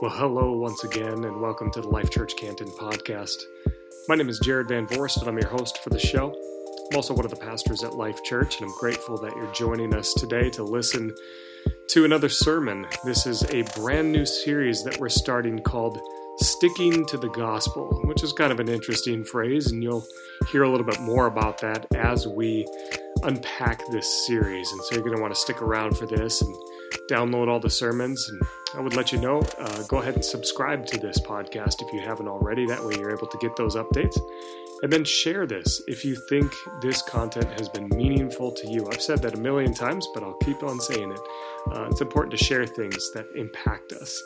Well, hello once again, and welcome to the Life Church Canton podcast. My name is Jared Van Voorst, and I'm your host for the show. I'm also one of the pastors at Life Church, and I'm grateful that you're joining us today to listen to another sermon. This is a brand new series that we're starting called Sticking to the Gospel, which is kind of an interesting phrase, and you'll hear a little bit more about that as we unpack this series. And so you're going to want to stick around for this and download all the sermons and I would let you know. Uh, go ahead and subscribe to this podcast if you haven't already. That way, you're able to get those updates. And then share this if you think this content has been meaningful to you. I've said that a million times, but I'll keep on saying it. Uh, it's important to share things that impact us.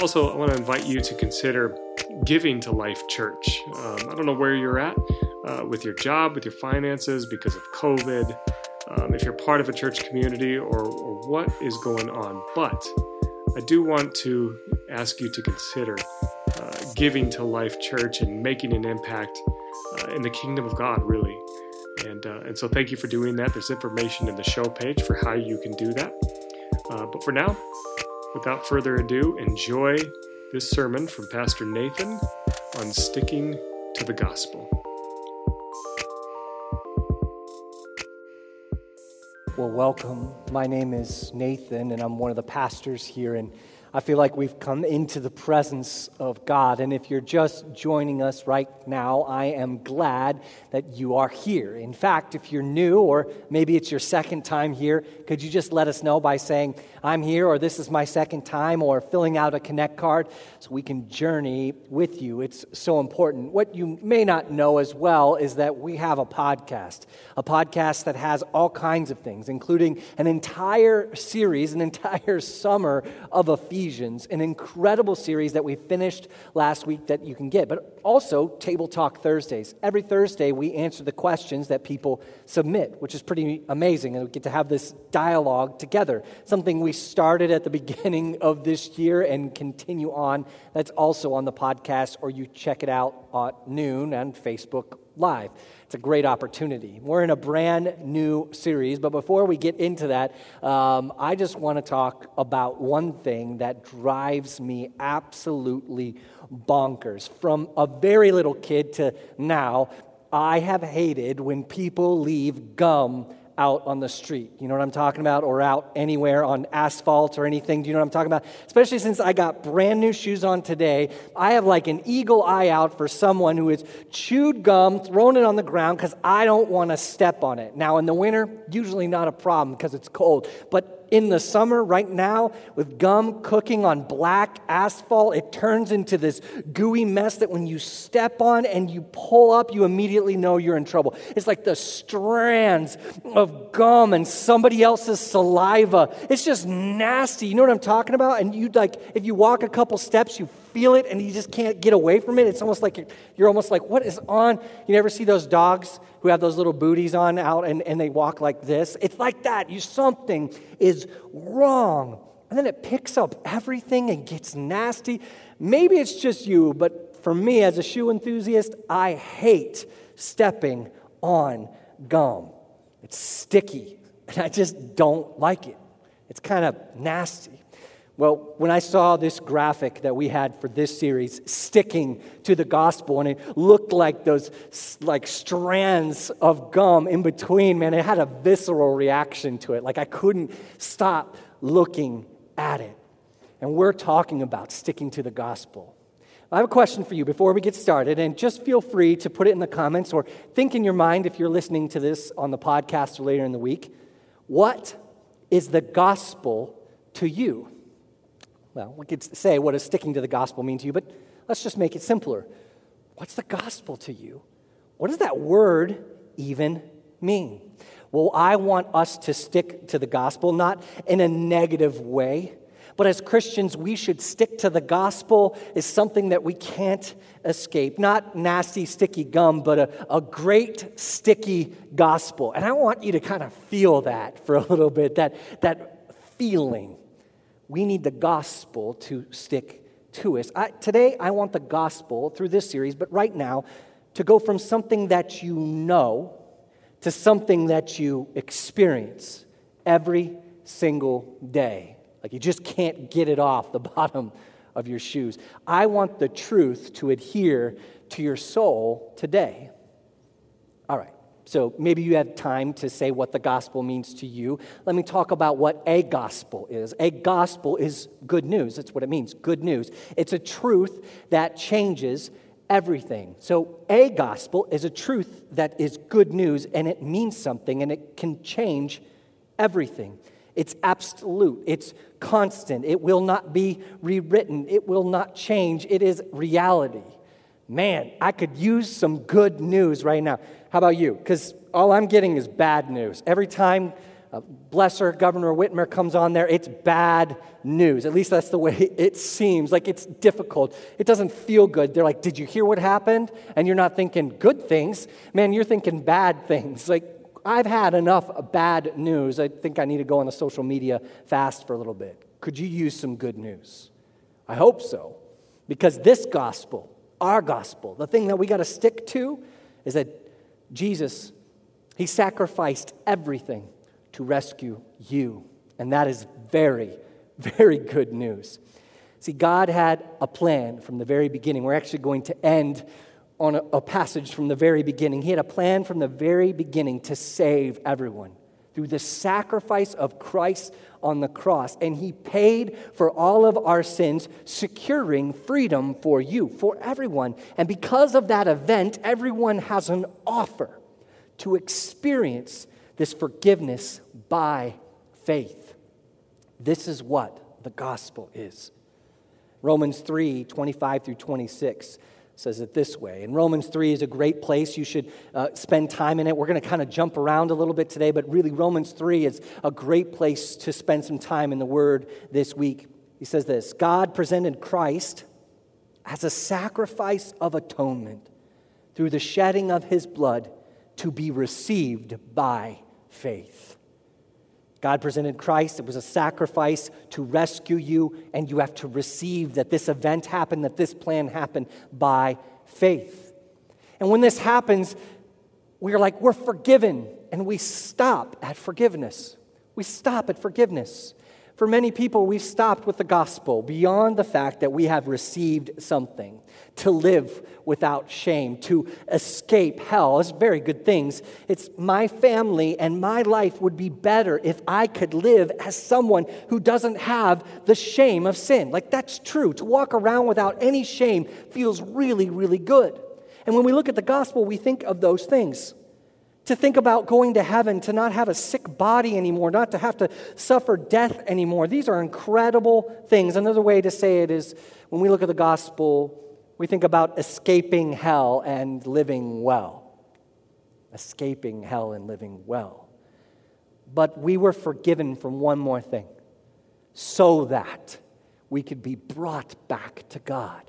Also, I want to invite you to consider giving to Life Church. Um, I don't know where you're at uh, with your job, with your finances, because of COVID, um, if you're part of a church community, or, or what is going on. But I do want to ask you to consider uh, giving to Life Church and making an impact uh, in the kingdom of God, really. And, uh, and so, thank you for doing that. There's information in the show page for how you can do that. Uh, but for now, without further ado, enjoy this sermon from Pastor Nathan on sticking to the gospel. Well, welcome. My name is Nathan, and I'm one of the pastors here. And I feel like we've come into the presence of God. And if you're just joining us right now, I am glad that you are here. In fact, if you're new, or maybe it's your second time here, could you just let us know by saying, I'm here, or this is my second time, or filling out a Connect card so we can journey with you? It's so important. What you may not know as well is that we have a podcast, a podcast that has all kinds of things, including an entire series, an entire summer of Ephesians, an incredible series that we finished last week that you can get, but also Table Talk Thursdays. Every Thursday, we answer the questions that people submit, which is pretty amazing, and we get to have this dialogue together, something we started at the beginning of this year and continue on. That's also on the podcast, or you check it out at noon on Facebook Live. It's a great opportunity. We're in a brand new series, but before we get into that, um, I just want to talk about one thing that drives me absolutely bonkers. From a very little kid to now, I have hated when people leave gum out on the street. You know what I'm talking about? Or out anywhere on asphalt or anything. Do you know what I'm talking about? Especially since I got brand new shoes on today. I have like an eagle eye out for someone who has chewed gum, thrown it on the ground because I don't want to step on it. Now, in the winter, usually not a problem because it's cold. But in the summer, right now, with gum cooking on black asphalt, it turns into this gooey mess that when you step on and you pull up, you immediately know you're in trouble. It's like the strands of gum and somebody else's saliva. It's just nasty. You know what I'm talking about? And you like, if you walk a couple steps, you feel it and you just can't get away from it. It's almost like you're, almost like, what is on? You never see those dogs who have those little booties on out and, and they walk like this? It's like that. You something is wrong. And then it picks up everything and gets nasty. Maybe it's just you, but for me as a shoe enthusiast, I hate stepping on gum. It's sticky, and I just don't like it. It's kind of nasty. Well, when I saw this graphic that we had for this series sticking to the gospel, and it looked like those like strands of gum in between, man, it had a visceral reaction to it. Like I couldn't stop looking at it. And we're talking about sticking to the gospel. I have a question for you before we get started, and just feel free to put it in the comments or think in your mind if you're listening to this on the podcast or later in the week. What is the gospel to you? Well, we could say what does sticking to the gospel mean to you, but let's just make it simpler. What's the gospel to you? What does that word even mean? Well, I want us to stick to the gospel, not in a negative way, but as Christians, we should stick to the gospel is something that we can't escape. Not nasty, sticky gum, but a, a great, sticky gospel. And I want you to kind of feel that for a little bit, that, that feeling. We need the gospel to stick to us. I, today, I want the gospel through this series, but right now, to go from something that you know to something that you experience every single day. Like you just can't get it off the bottom of your shoes. I want the truth to adhere to your soul today. All right. So maybe you have time to say what the gospel means to you. Let me talk about what a gospel is. A gospel is good news. That's what it means good news. It's a truth that changes everything. So, a gospel is a truth that is good news and it means something and it can change everything. It's absolute, it's constant, it will not be rewritten, it will not change, it is reality. Man, I could use some good news right now. How about you? Because all I'm getting is bad news. Every time uh, Blesser, Governor Whitmer comes on there, it's bad news. At least that's the way it seems. Like it's difficult. It doesn't feel good. They're like, Did you hear what happened? And you're not thinking good things. Man, you're thinking bad things. Like, I've had enough bad news. I think I need to go on the social media fast for a little bit. Could you use some good news? I hope so. Because this gospel, our gospel, the thing that we got to stick to is that Jesus, he sacrificed everything to rescue you. And that is very, very good news. See, God had a plan from the very beginning. We're actually going to end on a, a, passage from the very beginning. He had a plan from the very beginning to save everyone through the sacrifice of Christ on the cross. And he paid for all of our sins, securing freedom for you, for everyone. And because of that event, everyone has an offer to experience this forgiveness by faith. This is what the gospel is. Romans 3 25 through 26 says it this way. And Romans 3 is a great place. You should uh, spend time in it. We're going to kind of jump around a little bit today, but really, Romans 3 is a great place to spend some time in the Word this week. He says this God presented Christ as a sacrifice of atonement through the shedding of his blood to be received by faith. God presented Christ. It was a sacrifice to rescue you, and you have to receive that this event happened, that this plan happened by faith. And when this happens, we're like, we're forgiven, and we stop at forgiveness. We stop at forgiveness. For many people, we've stopped with the gospel beyond the fact that we have received something to live without shame, to escape hell. It's very good things. It's my family and my life would be better if I could live as someone who doesn't have the shame of sin. Like, that's true. To walk around without any shame feels really, really good. And when we look at the gospel, we think of those things to think about going to heaven, to not have a sick body anymore, not to have to suffer death anymore. These are incredible things. Another way to say it is when we look at the gospel, we think about escaping hell and living well. Escaping hell and living well. But we were forgiven from one more thing so that we could be brought back to God.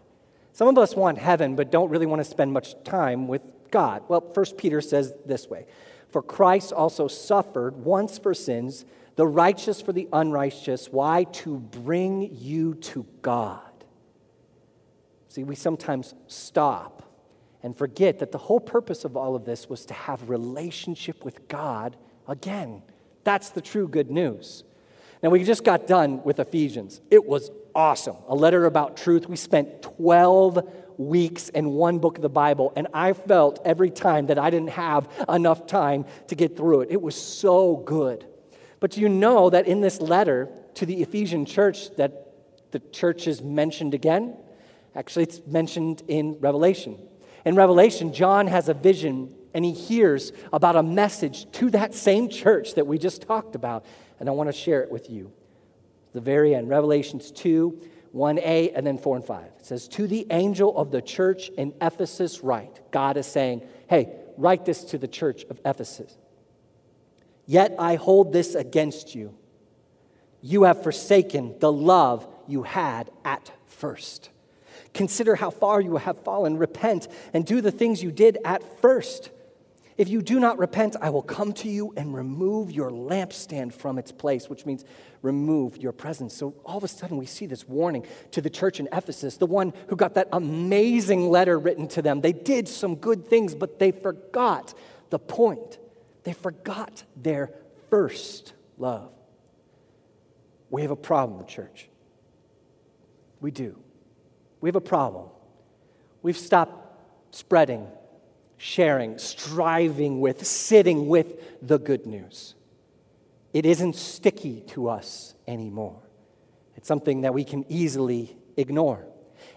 Some of us want heaven, but don't really want to spend much time with God? Well, 1 Peter says this way For Christ also suffered once for sins, the righteous for the unrighteous. Why? To bring you to God. See, we sometimes stop and forget that the whole purpose of all of this was to have relationship with God again. That's the true good news. Now, we just got done with Ephesians. It was awesome. A letter about truth. We spent 12 weeks in one book of the Bible, and I felt every time that I didn't have enough time to get through it. It was so good. But you know that in this letter to the Ephesian church that the church is mentioned again? Actually, it's mentioned in Revelation. In Revelation, John has a vision and he hears about a message to that same church that we just talked about. And I want to share it with you. The very end, Revelations 2 1a, and then 4 and 5. It says, To the angel of the church in Ephesus, write. God is saying, Hey, write this to the church of Ephesus. Yet I hold this against you. You have forsaken the love you had at first. Consider how far you have fallen. Repent and do the things you did at first. If you do not repent, I will come to you and remove your lampstand from its place, which means remove your presence. So all of a sudden, we see this warning to the church in Ephesus, the one who got that amazing letter written to them. They did some good things, but they forgot the point. They forgot their first love. We have a problem, the church. We do. We have a problem. We've stopped spreading, sharing, striving with, sitting with the good news. It isn't sticky to us anymore. It's something that we can easily ignore.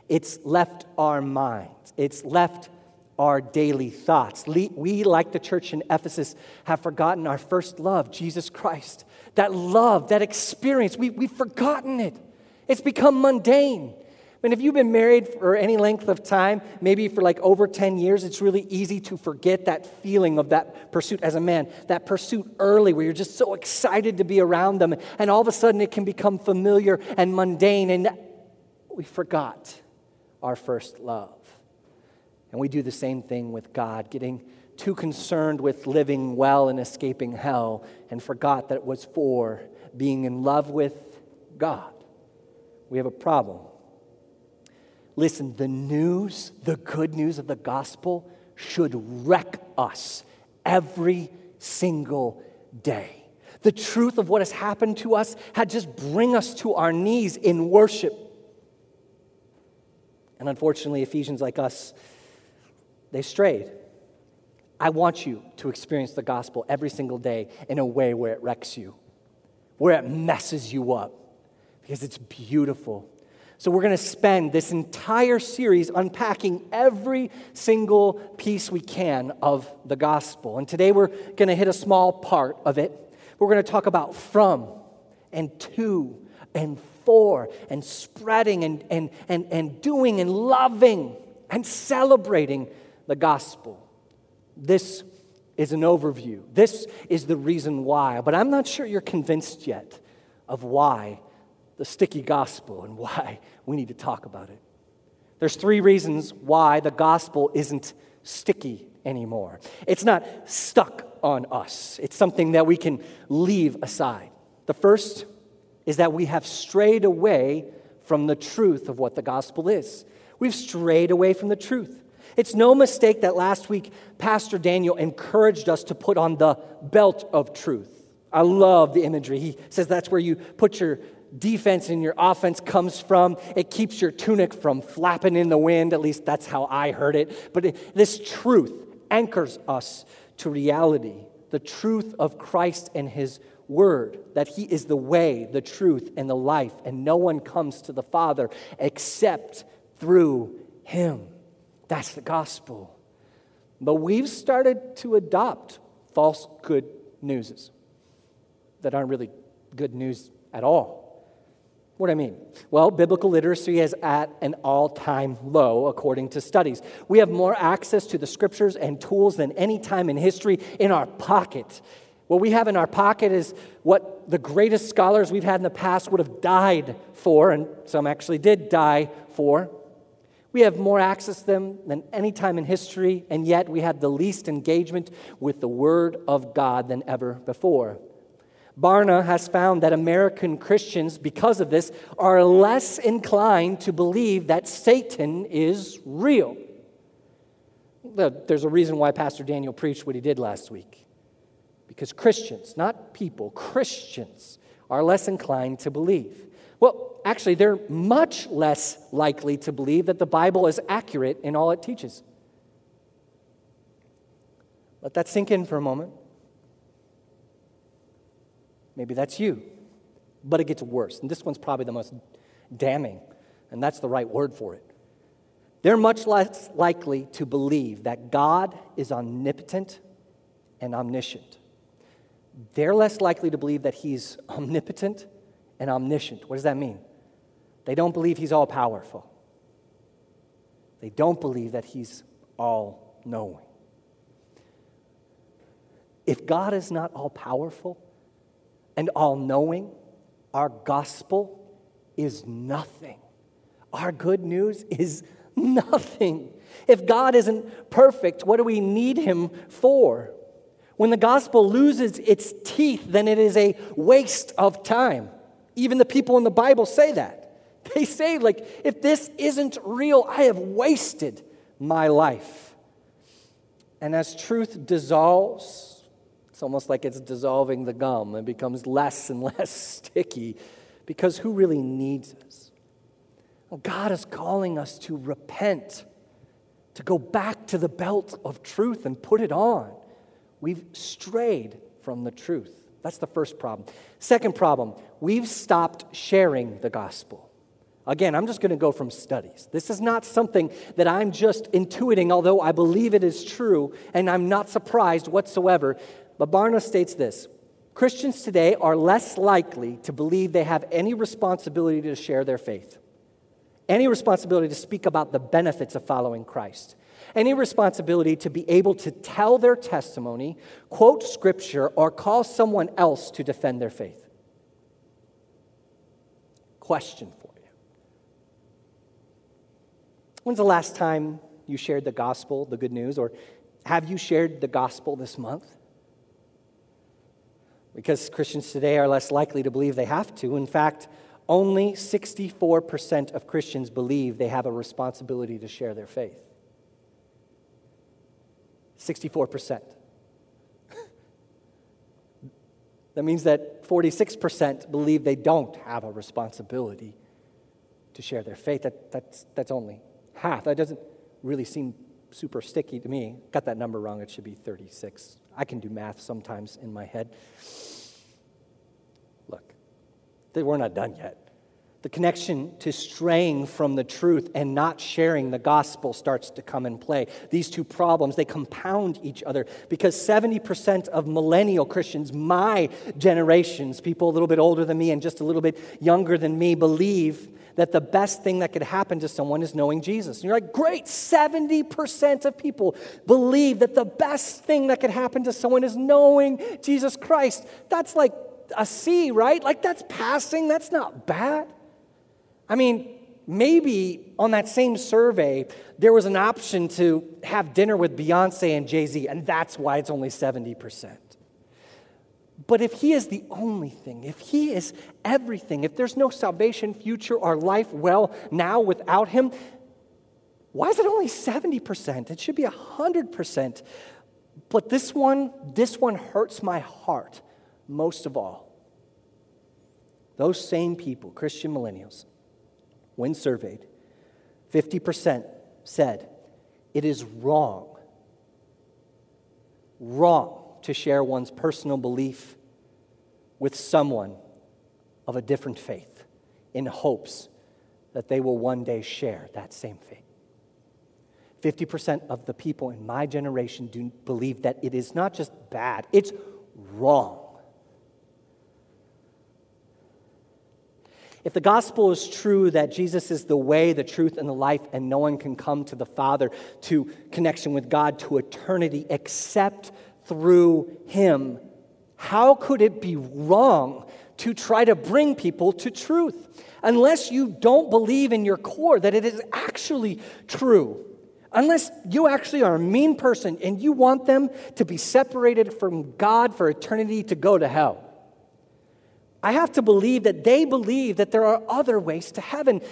It's left our minds, it's left our daily thoughts. We, like the church in Ephesus, have forgotten our first love, Jesus Christ. That love, that experience, we, we've forgotten it. It's become mundane. I mean, if you've been married for any length of time, maybe for like over 10 years, it's really easy to forget that feeling of that pursuit as a man, that pursuit early where you're just so excited to be around them. And all of a sudden it can become familiar and mundane, and we forgot our first love. And we do the same thing with God, getting too concerned with living well and escaping hell, and forgot that it was for being in love with God. We have a problem. Listen, the news, the good news of the gospel should wreck us every single day. The truth of what has happened to us had just bring us to our knees in worship. And unfortunately, Ephesians like us, they strayed. I want you to experience the gospel every single day in a way where it wrecks you, where it messes you up, because it's beautiful so, we're going to spend this entire series unpacking every single piece we can of the gospel. And today we're going to hit a small part of it. We're going to talk about from and to and for and spreading and, and, and, and doing and loving and celebrating the gospel. This is an overview. This is the reason why. But I'm not sure you're convinced yet of why the sticky gospel and why we need to talk about it. There's three reasons why the gospel isn't sticky anymore. It's not stuck on us, it's something that we can leave aside. The first is that we have strayed away from the truth of what the gospel is. We've strayed away from the truth. It's no mistake that last week Pastor Daniel encouraged us to put on the belt of truth. I love the imagery. He says that's where you put your defense and your offense comes from. It keeps your tunic from flapping in the wind. At least that's how I heard it. But it, this truth anchors us to reality the truth of Christ and His Word, that He is the way, the truth, and the life, and no one comes to the Father except through Him. That's the gospel. But we've started to adopt false good newses that aren't really good news at all. What do I mean? Well, biblical literacy is at an all time low, according to studies. We have more access to the scriptures and tools than any time in history in our pocket. What we have in our pocket is what the greatest scholars we've had in the past would have died for, and some actually did die for. We have more access to them than any time in history, and yet we have the least engagement with the Word of God than ever before. Barna has found that American Christians, because of this, are less inclined to believe that Satan is real. There's a reason why Pastor Daniel preached what he did last week. Because Christians, not people, Christians, are less inclined to believe. Well, actually, they're much less likely to believe that the Bible is accurate in all it teaches. Let that sink in for a moment. Maybe that's you. But it gets worse. And this one's probably the most damning, and that's the right word for it. They're much less likely to believe that God is omnipotent and omniscient. They're less likely to believe that He's omnipotent and omniscient. What does that mean? They don't believe He's all powerful, they don't believe that He's all knowing. If God is not all powerful, and all knowing, our gospel is nothing. Our good news is nothing. If God isn't perfect, what do we need Him for? When the gospel loses its teeth, then it is a waste of time. Even the people in the Bible say that. They say, like, if this isn't real, I have wasted my life. And as truth dissolves, it's almost like it's dissolving the gum. It becomes less and less sticky because who really needs us? God is calling us to repent, to go back to the belt of truth and put it on. We've strayed from the truth. That's the first problem. Second problem, we've stopped sharing the gospel. Again, I'm just going to go from studies. This is not something that I'm just intuiting, although I believe it is true, and I'm not surprised whatsoever. But states this Christians today are less likely to believe they have any responsibility to share their faith, any responsibility to speak about the benefits of following Christ, any responsibility to be able to tell their testimony, quote scripture, or call someone else to defend their faith. Question for you When's the last time you shared the gospel, the good news, or have you shared the gospel this month? Because Christians today are less likely to believe they have to. In fact, only 64% of Christians believe they have a responsibility to share their faith. 64%. that means that 46% believe they don't have a responsibility to share their faith. That, that's, that's only half. That doesn't really seem super sticky to me. Got that number wrong. It should be 36. I can do math sometimes in my head. Look, we're not done yet. The connection to straying from the truth and not sharing the gospel starts to come in play. These two problems, they compound each other because 70% of millennial Christians, my generations, people a little bit older than me and just a little bit younger than me, believe that the best thing that could happen to someone is knowing Jesus. And you're like, great, 70% of people believe that the best thing that could happen to someone is knowing Jesus Christ. That's like a C, right? Like that's passing, that's not bad. I mean, maybe on that same survey, there was an option to have dinner with Beyonce and Jay Z, and that's why it's only 70%. But if He is the only thing, if He is everything, if there's no salvation, future, or life well now without Him, why is it only 70%? It should be 100%. But this one, this one hurts my heart most of all. Those same people, Christian millennials, when surveyed, 50% said it is wrong, wrong to share one's personal belief with someone of a different faith in hopes that they will one day share that same faith. 50% of the people in my generation do believe that it is not just bad, it's wrong. If the gospel is true that Jesus is the way, the truth, and the life, and no one can come to the Father to connection with God to eternity except through him, how could it be wrong to try to bring people to truth? Unless you don't believe in your core that it is actually true. Unless you actually are a mean person and you want them to be separated from God for eternity to go to hell. I have to believe that they believe that there are other ways to heaven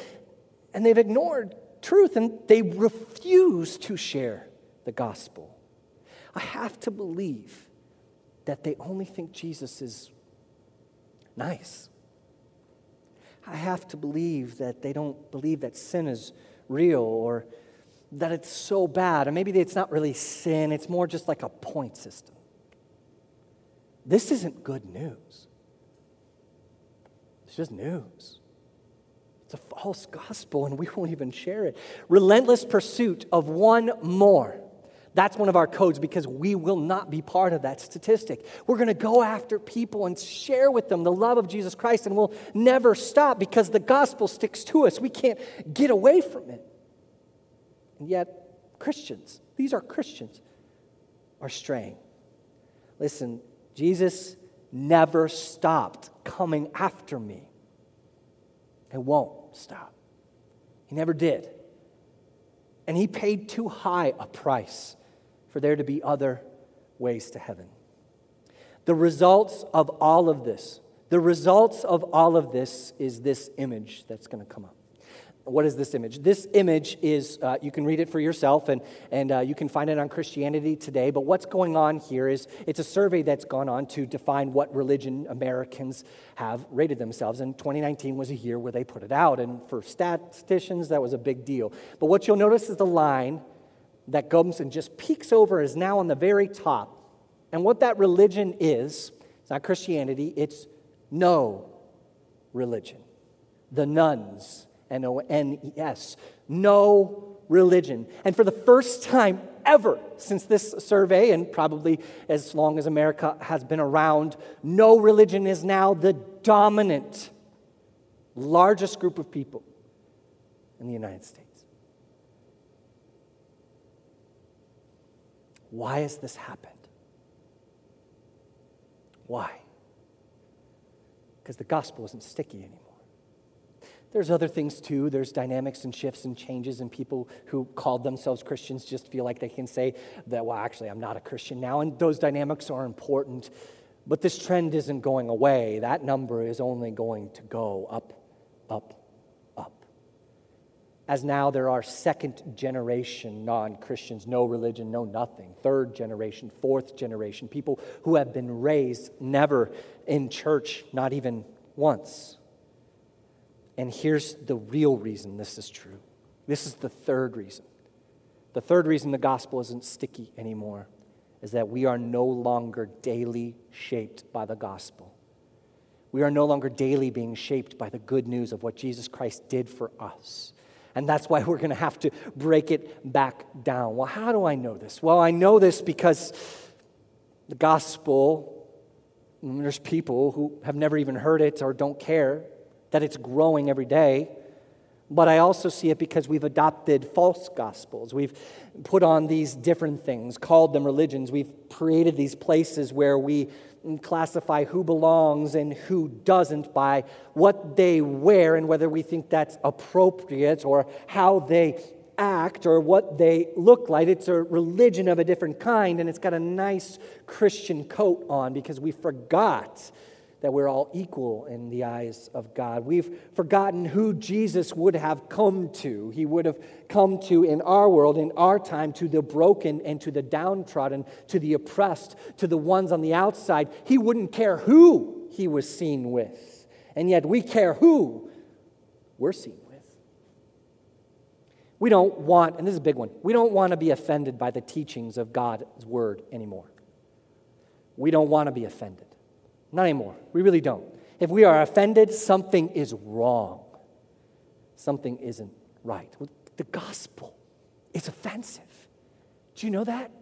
and they've ignored truth and they refuse to share the gospel. I have to believe that they only think Jesus is nice. I have to believe that they don't believe that sin is real or that it's so bad. Or maybe it's not really sin, it's more just like a point system. This isn't good news. It's just news. It's a false gospel, and we won't even share it. Relentless pursuit of one more that's one of our codes because we will not be part of that statistic. We're going to go after people and share with them the love of Jesus Christ, and we'll never stop because the gospel sticks to us. We can't get away from it. And yet, Christians, these are Christians, are straying. Listen, Jesus never stopped coming after me. It won't stop. He never did. And he paid too high a price for there to be other ways to heaven. The results of all of this, the results of all of this is this image that's going to come up. What is this image? This image is, uh, you can read it for yourself and, and uh, you can find it on Christianity Today. But what's going on here is it's a survey that's gone on to define what religion Americans have rated themselves. And 2019 was a year where they put it out. And for statisticians, that was a big deal. But what you'll notice is the line that comes and just peeks over is now on the very top. And what that religion is, it's not Christianity, it's no religion. The nones N O N E S. No religion. And for the first time ever since this survey, and probably as long as America has been around, no religion is now the dominant, largest group of people in the United States. Why has this happened? Why? Because the gospel isn't sticky anymore. There's other things too. There's dynamics and shifts and changes, and people who called themselves Christians just feel like they can say that, well, actually, I'm not a Christian now. And those dynamics are important. But this trend isn't going away. That number is only going to go up, up, up. As now there are second generation non Christians, no religion, no nothing, third generation, fourth generation, people who have been raised never in church, not even once. And here's the real reason this is true. This is the third reason. The third reason the gospel isn't sticky anymore is that we are no longer daily shaped by the gospel. We are no longer daily being shaped by the good news of what Jesus Christ did for us. And that's why we're going to have to break it back down. Well, how do I know this? Well, I know this because the gospel, there's people who have never even heard it or don't care that it's growing every day. But I also see it because we've adopted false gospels. We've put on these different things, called them religions. We've created these places where we classify who belongs and who doesn't by what they wear and whether we think that's appropriate or how they act or what they look like. It's a religion of a different kind, and it's got a nice Christian coat on because we forgot that we're all equal in the eyes of God. We've forgotten who Jesus would have come to. He would have come to in our world, in our time, to the broken and to the downtrodden, to the oppressed, to the ones on the outside. He wouldn't care who he was seen with. And yet we care who we're seen with. We don't want, and this is a big one, we don't want to be offended by the teachings of God's word anymore. We don't want to be offended. Not anymore. We really don't. If we are offended, something is wrong. Something isn't right. The gospel is offensive. Do you know that?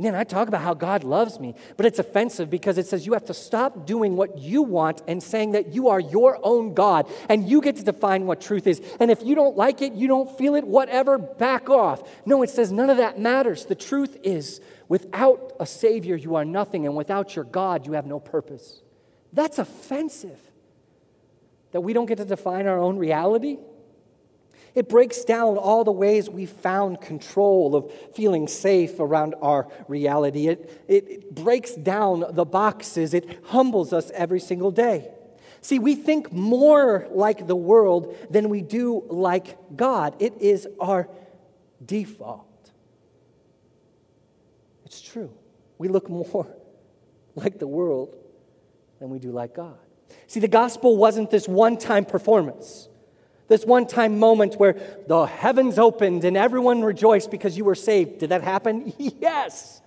Man, I talk about how God loves me, but it's offensive because it says you have to stop doing what you want and saying that you are your own God and you get to define what truth is. And if you don't like it, you don't feel it, whatever, back off. No, it says none of that matters. The truth is without a Savior, you are nothing, and without your God, you have no purpose. That's offensive. That we don't get to define our own reality. It breaks down all the ways we found control of feeling safe around our reality. It, it, breaks down the boxes. It humbles us every single day. See, we think more like the world than we do like God. It is our default. It's true. We look more like the world than we do like God. See, the gospel wasn't this one time performance, this one time moment where the heavens opened and everyone rejoiced because you were saved. Did that happen? Yes.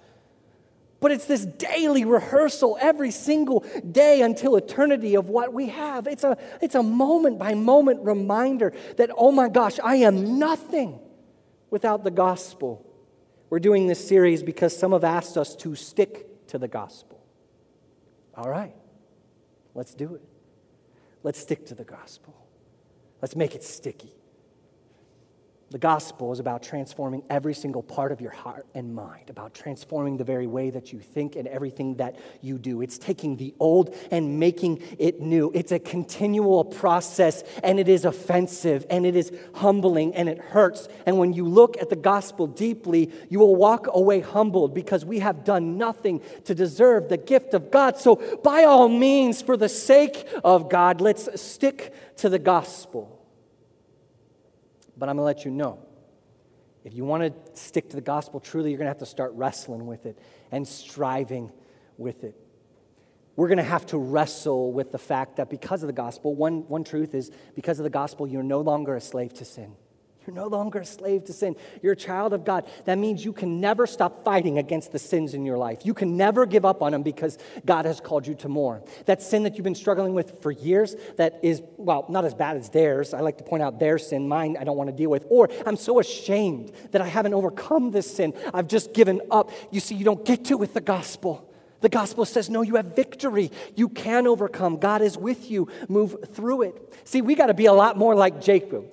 But it's this daily rehearsal every single day until eternity of what we have. It's a, it's a moment by moment reminder that, oh my gosh, I am nothing without the gospel. We're doing this series because some have asked us to stick to the gospel. All right. Let's do it. Let's stick to the gospel. Let's make it sticky. The gospel is about transforming every single part of your heart and mind, about transforming the very way that you think and everything that you do. It's taking the old and making it new. It's a continual process, and it is offensive, and it is humbling, and it hurts. And when you look at the gospel deeply, you will walk away humbled because we have done nothing to deserve the gift of God. So, by all means, for the sake of God, let's stick to the gospel. But I'm going to let you know if you want to stick to the gospel truly, you're going to have to start wrestling with it and striving with it. We're going to have to wrestle with the fact that because of the gospel, one, one truth is because of the gospel, you're no longer a slave to sin. You're no longer a slave to sin. You're a child of God. That means you can never stop fighting against the sins in your life. You can never give up on them because God has called you to more. That sin that you've been struggling with for years, that is, well, not as bad as theirs. I like to point out their sin, mine I don't want to deal with. Or I'm so ashamed that I haven't overcome this sin. I've just given up. You see, you don't get to with the gospel. The gospel says, no, you have victory. You can overcome. God is with you. Move through it. See, we got to be a lot more like Jacob.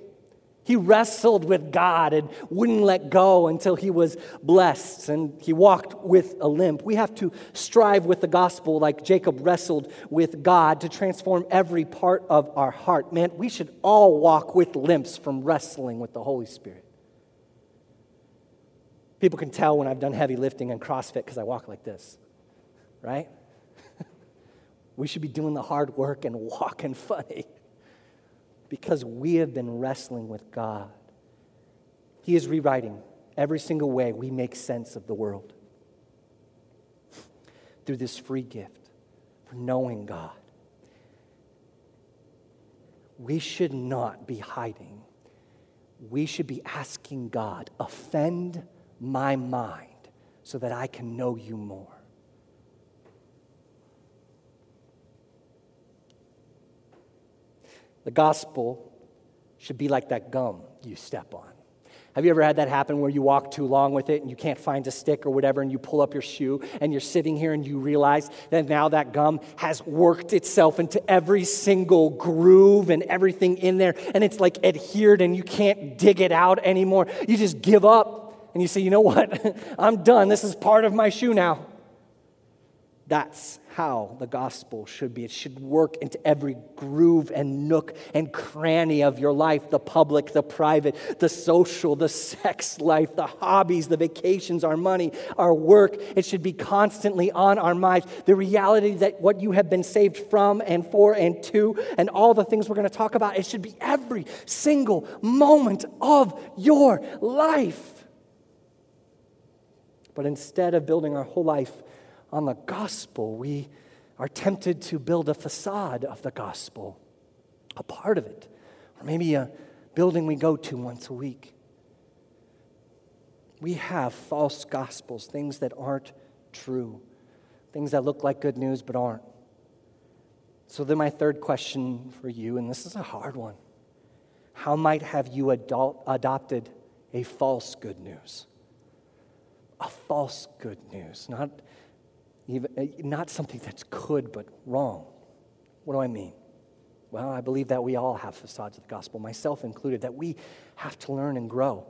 He wrestled with God and wouldn't let go until he was blessed and he walked with a limp. We have to strive with the gospel like Jacob wrestled with God to transform every part of our heart. Man, we should all walk with limps from wrestling with the Holy Spirit. People can tell when I've done heavy lifting and CrossFit because I walk like this, right? we should be doing the hard work and walking funny because we have been wrestling with God. He is rewriting every single way we make sense of the world through this free gift for knowing God. We should not be hiding. We should be asking God, offend my mind so that I can know you more. The gospel should be like that gum you step on. Have you ever had that happen where you walk too long with it and you can't find a stick or whatever and you pull up your shoe and you're sitting here and you realize that now that gum has worked itself into every single groove and everything in there and it's like adhered and you can't dig it out anymore? You just give up and you say, you know what? I'm done. This is part of my shoe now. That's how the gospel should be. It should work into every groove and nook and cranny of your life the public, the private, the social, the sex life, the hobbies, the vacations, our money, our work. It should be constantly on our minds. The reality that what you have been saved from and for and to, and all the things we're going to talk about, it should be every single moment of your life. But instead of building our whole life, on the gospel, we are tempted to build a facade of the gospel, a part of it, or maybe a building we go to once a week. We have false gospels, things that aren't true, things that look like good news but aren't. So, then, my third question for you, and this is a hard one how might have you adult, adopted a false good news? A false good news, not even, eh, not something that's good but wrong. What do I mean? Well, I believe that we all have facades of the gospel, myself included, that we have to learn and grow.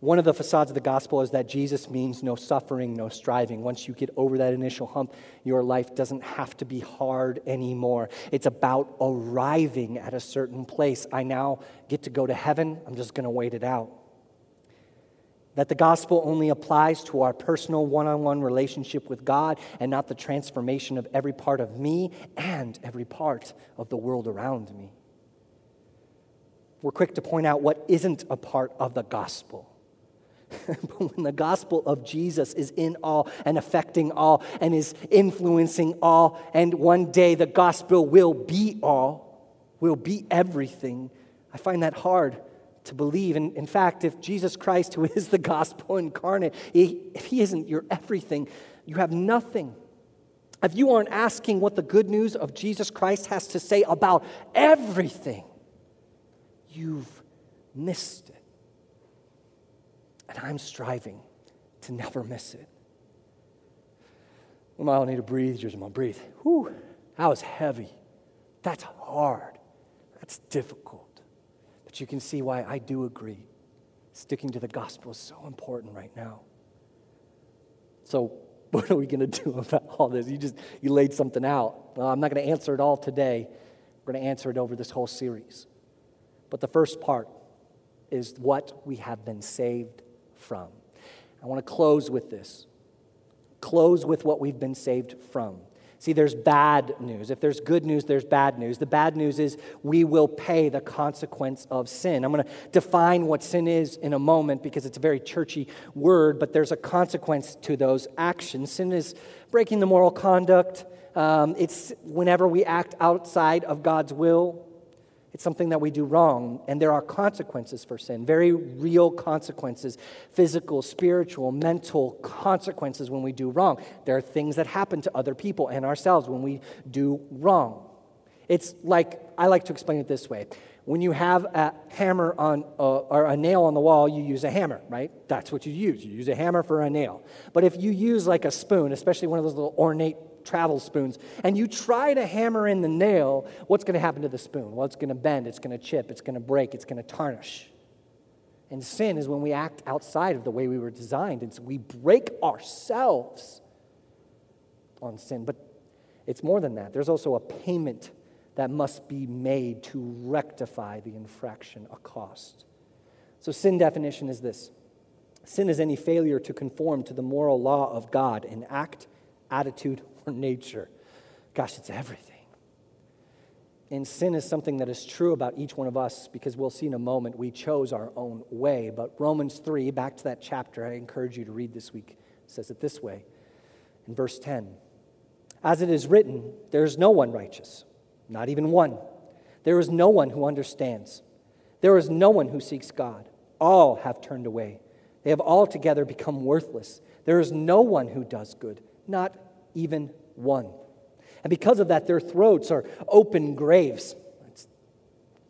One of the facades of the gospel is that Jesus means no suffering, no striving. Once you get over that initial hump, your life doesn't have to be hard anymore. It's about arriving at a certain place. I now get to go to heaven. I'm just going to wait it out that the gospel only applies to our personal one on one relationship with God and not the transformation of every part of me and every part of the world around me. We're quick to point out what isn't a part of the gospel. but when the gospel of Jesus is in all and affecting all and is influencing all, and one day the gospel will be all, will be everything, I find that hard to believe. And in fact, if Jesus Christ, who is the gospel incarnate, if he isn't your everything, you have nothing. If you aren't asking what the good news of Jesus Christ has to say about everything, you've missed it. And I'm striving to never miss it. Well, I need to breathe. Going to breathe. Whew, that was heavy. That's hard. That's difficult. But you can see why I do agree. Sticking to the gospel is so important right now. So, what are we going to do about all this? You just you laid something out. Well, I'm not going to answer it all today. We're going to answer it over this whole series. But the first part is what we have been saved from. I want to close with this. Close with what we've been saved from. See, there's bad news. If there's good news, there's bad news. The bad news is we will pay the consequence of sin. I'm going to define what sin is in a moment because it's a very churchy word, but there's a consequence to those actions. Sin is breaking the moral conduct, um, it's whenever we act outside of God's will. It's something that we do wrong, and there are consequences for sin, very real consequences physical, spiritual, mental consequences when we do wrong. There are things that happen to other people and ourselves when we do wrong. It's like, I like to explain it this way. When you have a hammer on, uh, or a nail on the wall, you use a hammer, right? That's what you use. You use a hammer for a nail. But if you use like a spoon, especially one of those little ornate travel spoons, and you try to hammer in the nail, what's going to happen to the spoon? Well, it's going to bend, it's going to chip, it's going to break, it's going to tarnish. And sin is when we act outside of the way we were designed, and so we break ourselves on sin. But it's more than that. There's also a payment that must be made to rectify the infraction, a cost. So, sin definition is this sin is any failure to conform to the moral law of God in act, attitude, or nature. Gosh, it's everything. And sin is something that is true about each one of us because we'll see in a moment we chose our own way. But Romans 3, back to that chapter, I encourage you to read this week, says it this way in verse 10 As it is written, there is no one righteous, not even one. There is no one who understands. There is no one who seeks God. All have turned away. They have altogether become worthless. There is no one who does good, not even one. And because of that, their throats are open graves. It's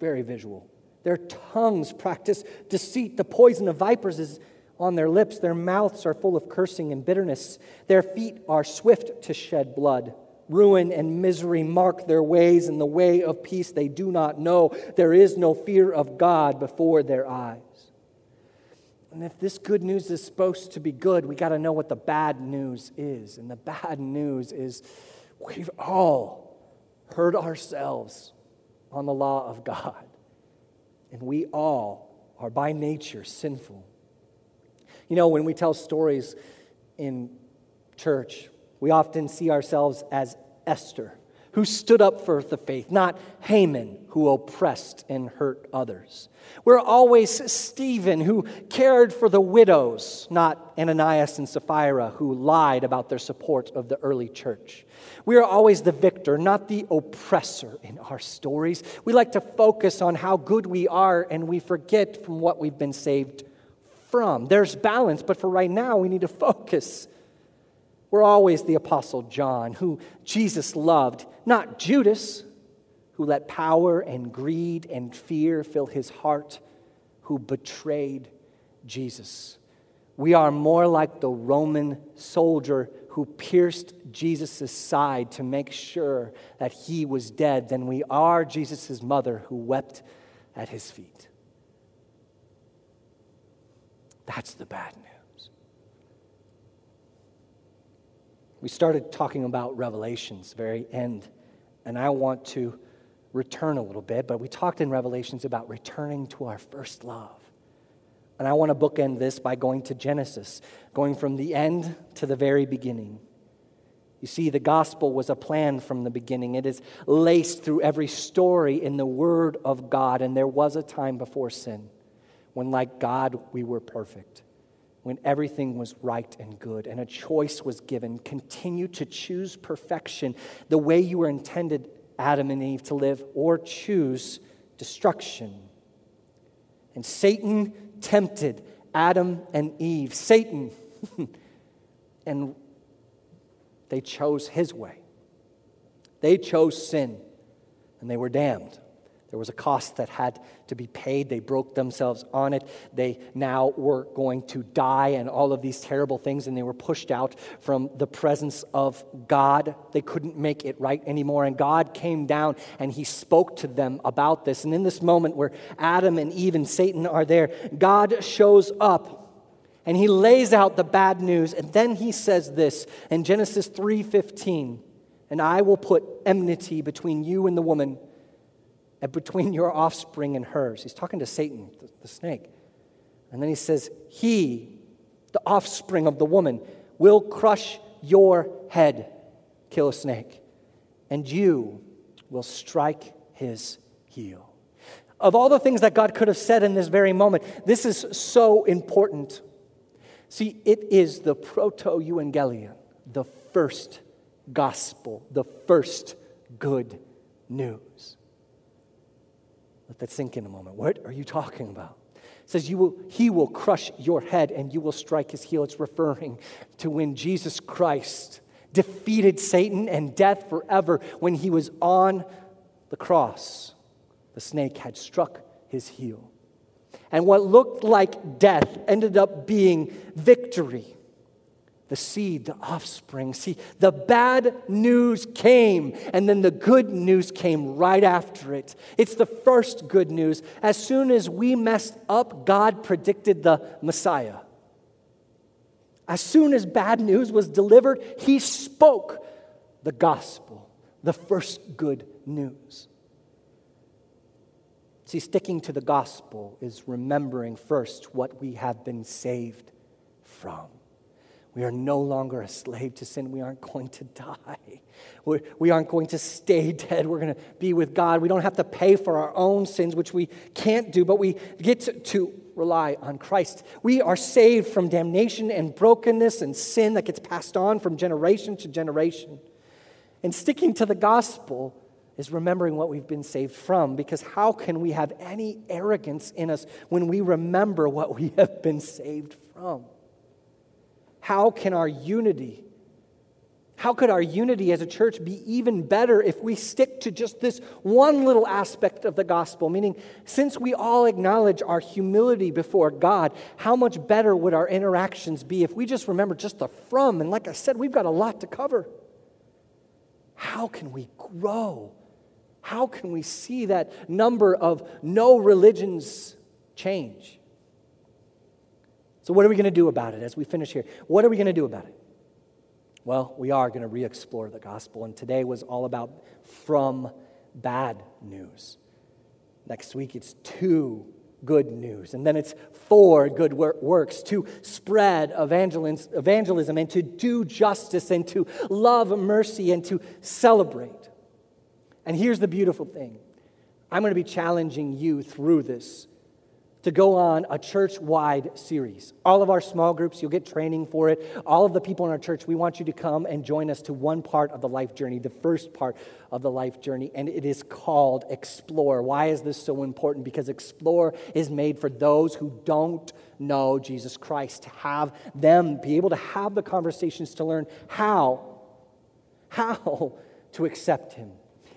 very visual. Their tongues practice deceit. The poison of vipers is on their lips. Their mouths are full of cursing and bitterness. Their feet are swift to shed blood. Ruin and misery mark their ways, and the way of peace they do not know. There is no fear of God before their eyes. And if this good news is supposed to be good, we got to know what the bad news is. And the bad news is we've all hurt ourselves on the law of God. And we all are by nature sinful. You know, when we tell stories in church, we often see ourselves as Esther who stood up for the faith, not Haman, who oppressed and hurt others. We're always Stephen, who cared for the widows, not Ananias and Sapphira, who lied about their support of the early church. We are always the victor, not the oppressor in our stories. We like to focus on how good we are, and we forget from what we've been saved from. There's balance, but for right now, we need to focus we're always the Apostle John, who Jesus loved, not Judas, who let power and greed and fear fill his heart, who betrayed Jesus. We are more like the Roman soldier who pierced Jesus' side to make sure that he was dead than we are Jesus' mother who wept at his feet. That's the bad news. We started talking about Revelations, very end, and I want to return a little bit, but we talked in Revelations about returning to our first love. And I want to bookend this by going to Genesis, going from the end to the very beginning. You see, the gospel was a plan from the beginning. It is laced through every story in the Word of God, and there was a time before sin when, like God, we were perfect when everything was right and good and a choice was given. Continue to choose perfection the way you were intended, Adam and Eve, to live, or choose destruction. And Satan tempted Adam and Eve. Satan. and they chose his way. They chose sin, and they were damned. There was a cost that had to be paid. They broke themselves on it. They now were going to die and all of these terrible things, and they were pushed out from the presence of God. They couldn't make it right anymore. And God came down and He spoke to them about this. And in this moment where Adam and Eve and Satan are there, God shows up and He lays out the bad news. And then He says this in Genesis 3:15, and I will put enmity between you and the woman between your offspring and hers. He's talking to Satan, the, the snake. And then he says, He, the offspring of the woman, will crush your head. kill a snake, and you will strike his heel. Of all the things that God could have said in this very moment, this is so important. See, it is the proto evangelion, the first gospel, the first good news. Let that sink in a moment. What are you talking about? It says you will, he will crush your head and you will strike his heel. It's referring to when Jesus Christ defeated Satan and death forever when he was on the cross. The snake had struck his heel. And what looked like death ended up being victory the seed, the offspring. See, the bad news came, and then the good news came right after it. It's the first good news. As soon as we messed up, God predicted the Messiah. As soon as bad news was delivered, He spoke the gospel, the first good news. See, sticking to the gospel is remembering first what we have been saved from. We are no longer a slave to sin. We aren't going to die. We're, we aren't going to stay dead. We're going to be with God. We don't have to pay for our own sins, which we can't do, but we get to, to rely on Christ. We are saved from damnation and brokenness and sin that gets passed on from generation to generation. And sticking to the gospel is remembering what we've been saved from, because how can we have any arrogance in us when we remember what we have been saved from? How can our unity, how could our unity as a church be even better if we stick to just this one little aspect of the gospel? Meaning, since we all acknowledge our humility before God, how much better would our interactions be if we just remember just the from? And like I said, we've got a lot to cover. How can we grow? How can we see that number of no religions change? So, what are we going to do about it as we finish here? What are we going to do about it? Well, we are going to re explore the gospel, and today was all about from bad news. Next week, it's two good news, and then it's four good works to spread evangelism and to do justice and to love mercy and to celebrate. And here's the beautiful thing I'm going to be challenging you through this to go on a church wide series. All of our small groups, you'll get training for it. All of the people in our church, we want you to come and join us to one part of the life journey, the first part of the life journey, and it is called Explore. Why is this so important? Because Explore is made for those who don't know Jesus Christ, to have them be able to have the conversations to learn how, how to accept Him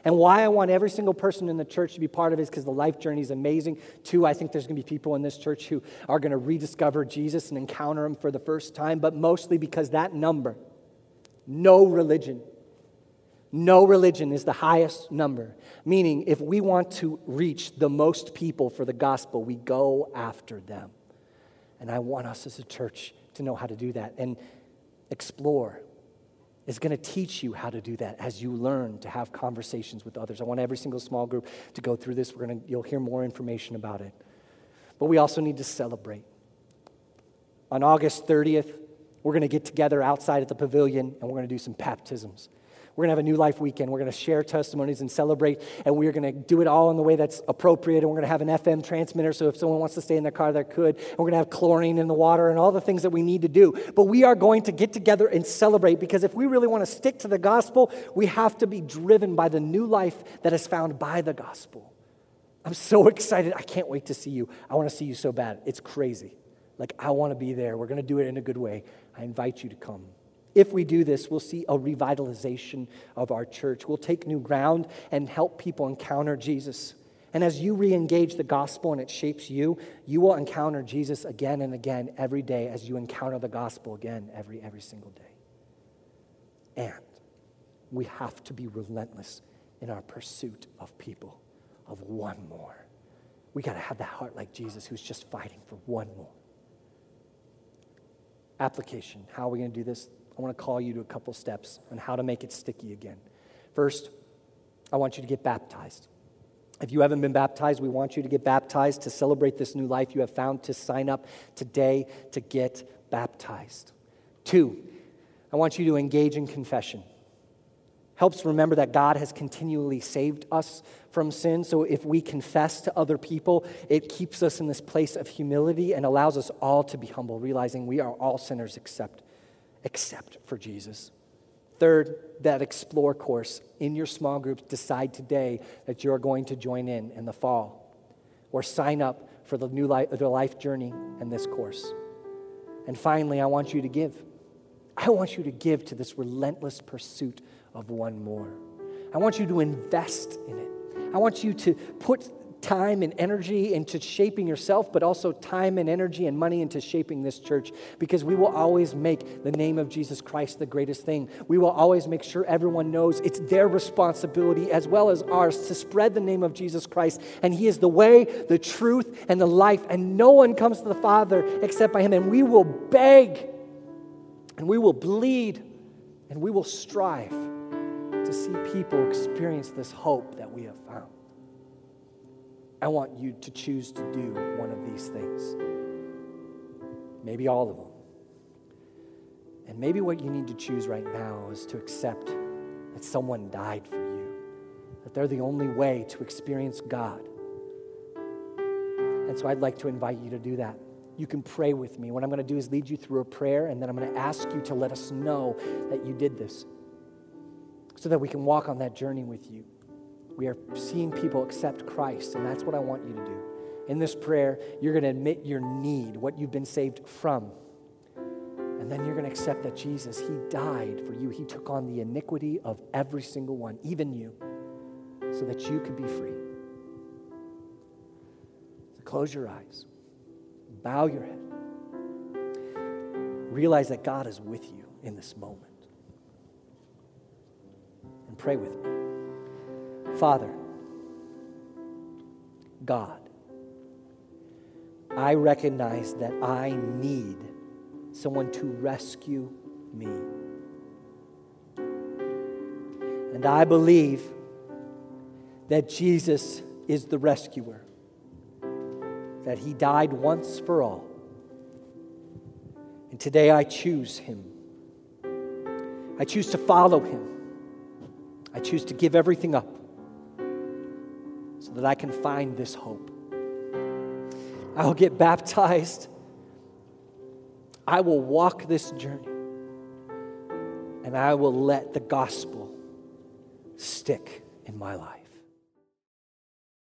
and why I want every single person in the church to be part of it is because the life journey is amazing. Two, I think there's going to be people in this church who are going to rediscover Jesus and encounter him for the first time, but mostly because that number, no religion, no religion is the highest number. Meaning, if we want to reach the most people for the gospel, we go after them. And I want us as a church to know how to do that and explore is going to teach you how to do that as you learn to have conversations with others. I want every single small group to go through this. We're going to, you'll hear more information about it. But we also need to celebrate. On August 30th, we're going to get together outside at the pavilion and we're going to do some baptisms. We're going to have a new life weekend. We're going to share testimonies and celebrate, and we're going to do it all in the way that's appropriate. And we're going to have an FM transmitter, so if someone wants to stay in their car, they could. And we're going to have chlorine in the water and all the things that we need to do. But we are going to get together and celebrate because if we really want to stick to the gospel, we have to be driven by the new life that is found by the gospel. I'm so excited. I can't wait to see you. I want to see you so bad. It's crazy. Like, I want to be there. We're going to do it in a good way. I invite you to come. If we do this, we'll see a revitalization of our church. We'll take new ground and help people encounter Jesus. And as you re engage the gospel and it shapes you, you will encounter Jesus again and again every day as you encounter the gospel again every, every single day. And we have to be relentless in our pursuit of people, of one more. We got to have that heart like Jesus who's just fighting for one more. Application. How are we going to do this? I want to call you to a couple steps on how to make it sticky again. First, I want you to get baptized. If you haven't been baptized, we want you to get baptized to celebrate this new life you have found, to sign up today to get baptized. Two, I want you to engage in confession. helps remember that God has continually saved us from sin. So if we confess to other people, it keeps us in this place of humility and allows us all to be humble, realizing we are all sinners except, except for Jesus. Third, that explore course in your small groups, decide today that you're going to join in in the fall or sign up for the new life, the life journey and this course. And finally, I want you to give. I want you to give to this relentless pursuit of one more. I want you to invest in it. I want you to put time and energy into shaping yourself, but also time and energy and money into shaping this church because we will always make the name of Jesus Christ the greatest thing. We will always make sure everyone knows it's their responsibility as well as ours to spread the name of Jesus Christ. And He is the way, the truth, and the life. And no one comes to the Father except by Him. And we will beg and we will bleed and we will strive to see people experience this hope that. I want you to choose to do one of these things. Maybe all of them. And maybe what you need to choose right now is to accept that someone died for you, that they're the only way to experience God. And so I'd like to invite you to do that. You can pray with me. What I'm going to do is lead you through a prayer, and then I'm going to ask you to let us know that you did this so that we can walk on that journey with you. We are seeing people accept Christ, and that's what I want you to do. In this prayer, you're going to admit your need, what you've been saved from. And then you're going to accept that Jesus, He died for you. He took on the iniquity of every single one, even you, so that you could be free. So close your eyes, bow your head, realize that God is with you in this moment and pray with me. Father, God, I recognize that I need someone to rescue me. And I believe that Jesus is the rescuer, that he died once for all. And today I choose him. I choose to follow him. I choose to give everything up that I can find this hope. I will get baptized. I will walk this journey. And I will let the gospel stick in my life.